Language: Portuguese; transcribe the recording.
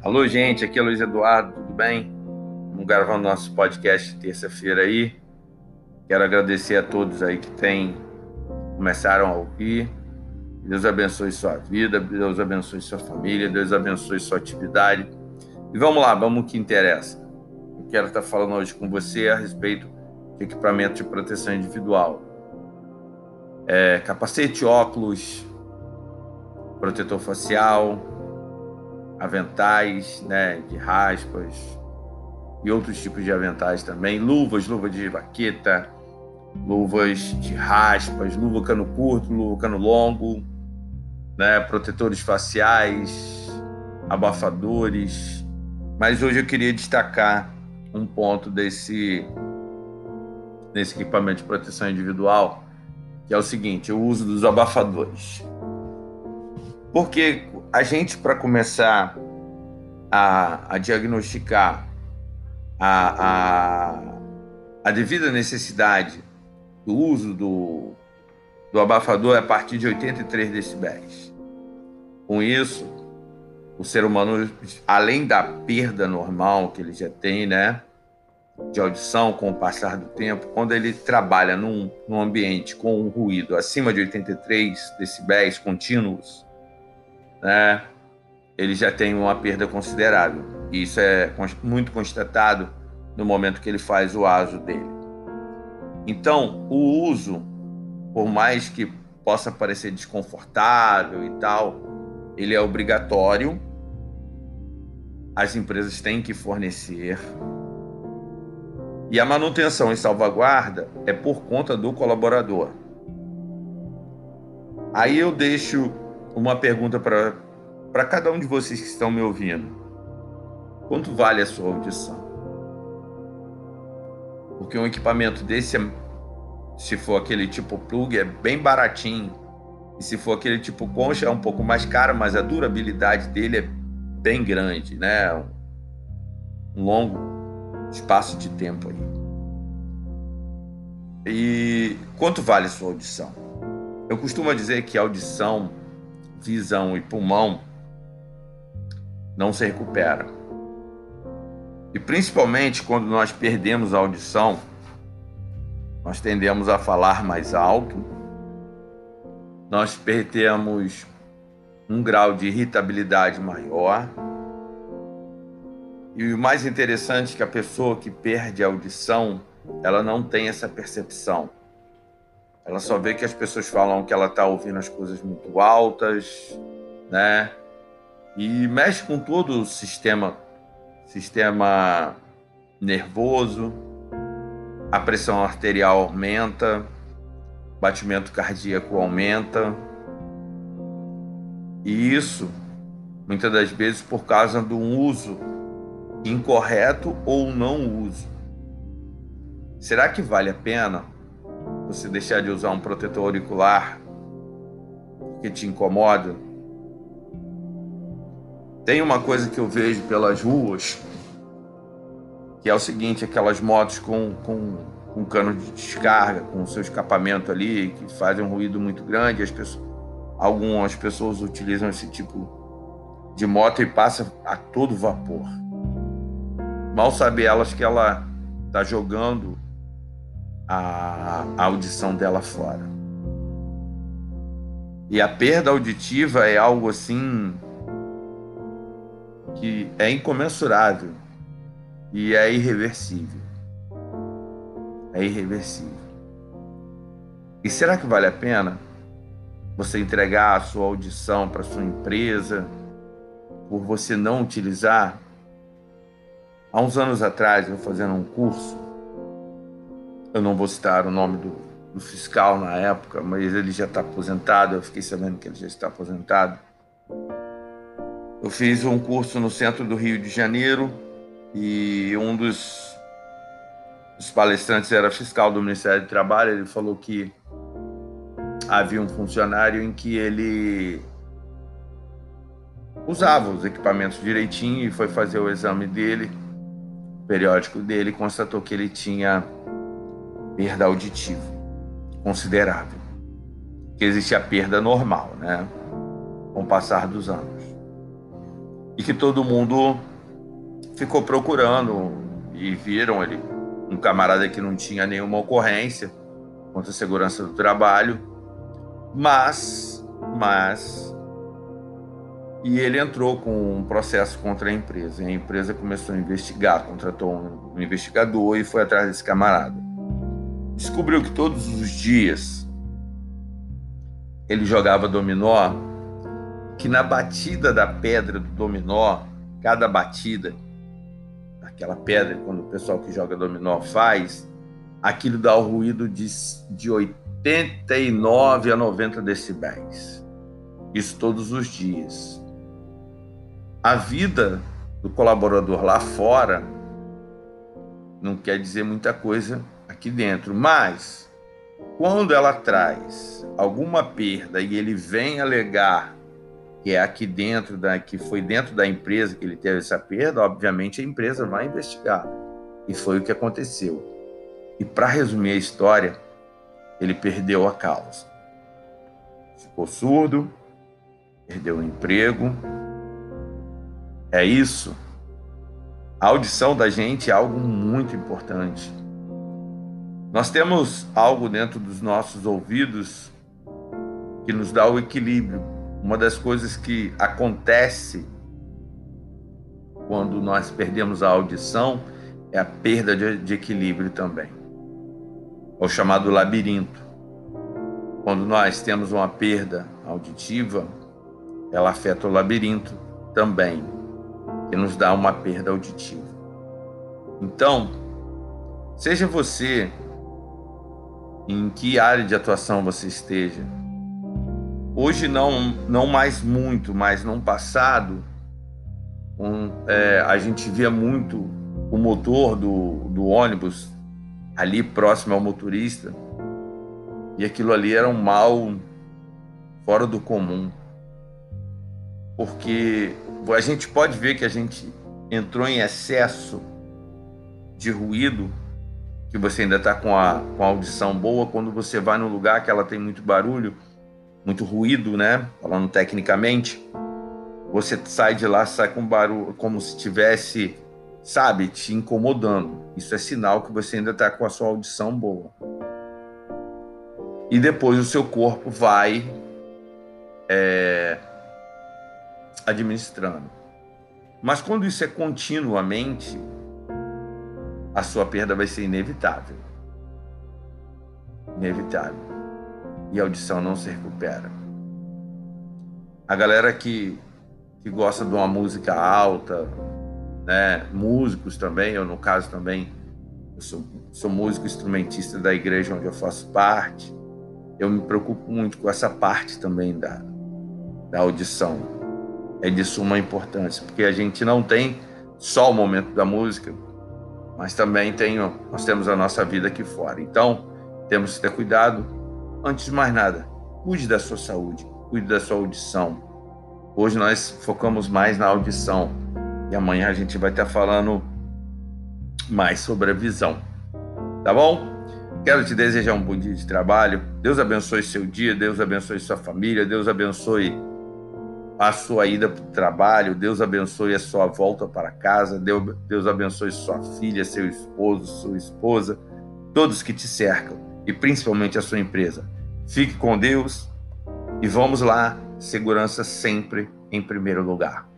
Alô, gente, aqui é Luiz Eduardo, tudo bem? Vamos gravar nosso podcast terça-feira aí. Quero agradecer a todos aí que têm começaram a ouvir. Deus abençoe sua vida, Deus abençoe sua família, Deus abençoe sua atividade. E vamos lá, vamos ao que interessa. Eu quero estar falando hoje com você a respeito de equipamento de proteção individual. É, capacete, óculos, protetor facial, aventais, né, de raspas e outros tipos de aventais também, luvas, luva de vaqueta, luvas de raspas, luva cano curto, luva cano longo, né, protetores faciais, abafadores. Mas hoje eu queria destacar um ponto desse desse equipamento de proteção individual, que é o seguinte, o uso dos abafadores. Porque a gente, para começar a, a diagnosticar a, a, a, devida necessidade do uso do, do abafador é a partir de 83 decibéis. Com isso, o ser humano, além da perda normal que ele já tem, né, de audição com o passar do tempo, quando ele trabalha num, num ambiente com um ruído acima de 83 decibéis contínuos, né, ele já tem uma perda considerável. E isso é muito constatado no momento que ele faz o aso dele. Então, o uso, por mais que possa parecer desconfortável e tal, ele é obrigatório. As empresas têm que fornecer. E a manutenção e salvaguarda é por conta do colaborador. Aí eu deixo uma pergunta para cada um de vocês que estão me ouvindo. Quanto vale a sua audição? Porque um equipamento desse, é, se for aquele tipo plug, é bem baratinho. E se for aquele tipo concha, é um pouco mais caro, mas a durabilidade dele é bem grande, né? Um longo espaço de tempo aí. E quanto vale a sua audição? Eu costumo dizer que audição visão e pulmão não se recupera. E principalmente quando nós perdemos a audição, nós tendemos a falar mais alto, nós perdemos um grau de irritabilidade maior. E o mais interessante é que a pessoa que perde a audição, ela não tem essa percepção. Ela só vê que as pessoas falam que ela está ouvindo as coisas muito altas, né? E mexe com todo o sistema, sistema nervoso, a pressão arterial aumenta, batimento cardíaco aumenta. E isso, muitas das vezes, por causa do uso incorreto ou não uso. Será que vale a pena você deixar de usar um protetor auricular que te incomoda. Tem uma coisa que eu vejo pelas ruas, que é o seguinte, aquelas motos com, com, com cano de descarga, com seu escapamento ali, que fazem um ruído muito grande, as pessoas, algumas pessoas utilizam esse tipo de moto e passa a todo vapor. Mal sabe elas que ela está jogando a, audição dela fora. E a perda auditiva é algo assim que é incomensurável e é irreversível. É irreversível. E será que vale a pena você entregar a sua audição para sua empresa por você não utilizar? Há uns anos atrás, eu fazendo um curso, eu não vou citar o nome do, do fiscal na época, mas ele já está aposentado, eu fiquei sabendo que ele já está aposentado. Eu fiz um curso no centro do Rio de Janeiro e um dos, dos palestrantes era fiscal do Ministério do Trabalho. Ele falou que havia um funcionário em que ele usava os equipamentos direitinho e foi fazer o exame dele, periódico dele, e constatou que ele tinha perda auditiva considerável. Que existe a perda normal, né? Com o passar dos anos. e que todo mundo ficou procurando e viram ele um camarada que não tinha nenhuma ocorrência contra a segurança do trabalho, mas, mas, e ele entrou com um processo contra a empresa. E a empresa começou a investigar, contratou um investigador e foi atrás desse camarada. Descobriu que todos os dias ele jogava dominó, que na batida da pedra do dominó, cada batida, aquela pedra, quando o pessoal que joga dominó faz, aquilo dá o ruído de, de 89 a 90 decibéis. Isso todos os dias. A vida do colaborador lá fora não quer dizer muita coisa aqui dentro, mas quando ela traz alguma perda e ele vem alegar que é aqui dentro da que foi dentro da empresa que ele teve essa perda, obviamente a empresa vai investigar. E foi o que aconteceu. E para resumir a história, ele perdeu a causa. Ficou surdo, perdeu o emprego. É isso. A audição da gente é algo muito importante. Nós temos algo dentro dos nossos ouvidos que nos dá o equilíbrio. Uma das coisas que acontece quando nós perdemos a audição é a perda de, equilíbrio também o chamado labirinto. Quando nós temos uma perda auditiva, ela afeta o labirinto também, que nos dá uma perda auditiva. Então, seja você em que área de atuação você esteja, hoje não, não mais muito, mas no passado, um, é, a gente via muito o motor do, do ônibus ali próximo ao motorista. E aquilo ali era um mal fora do comum. Porque a gente pode ver que a gente entrou em excesso de ruído, que você ainda está com a, com a audição boa, quando você vai num lugar que ela tem muito barulho, muito ruído, né? Falando tecnicamente, você sai de lá, sai com barulho, como se tivesse sabe, te incomodando. Isso é sinal que você ainda está com a sua audição boa. E depois o seu corpo vai é, administrando. Mas quando isso é continuamente, a sua perda vai ser inevitável. Inevitável. E a audição não se recupera. A galera que, que gosta de uma música alta, né? músicos também, eu no caso também, eu sou, sou músico instrumentista da igreja onde eu faço parte, eu me preocupo muito com essa parte também da, da audição. É de suma importância, porque a gente não tem só o momento da música, mas também tem, nós temos a nossa vida aqui fora. Então, temos que ter cuidado. Antes de mais nada, cuide da sua saúde, cuide da sua audição. Hoje nós focamos mais na audição, e amanhã a gente vai estar falando mais sobre a visão. Tá bom? Quero te desejar um bom dia de trabalho. Deus abençoe seu dia, Deus abençoe sua família, Deus abençoe a sua ida para o trabalho, Deus abençoe a sua volta para casa, Deus abençoe sua filha, seu esposo, sua esposa, todos que te cercam e principalmente a sua empresa. Fique com Deus e vamos lá, segurança sempre em primeiro lugar.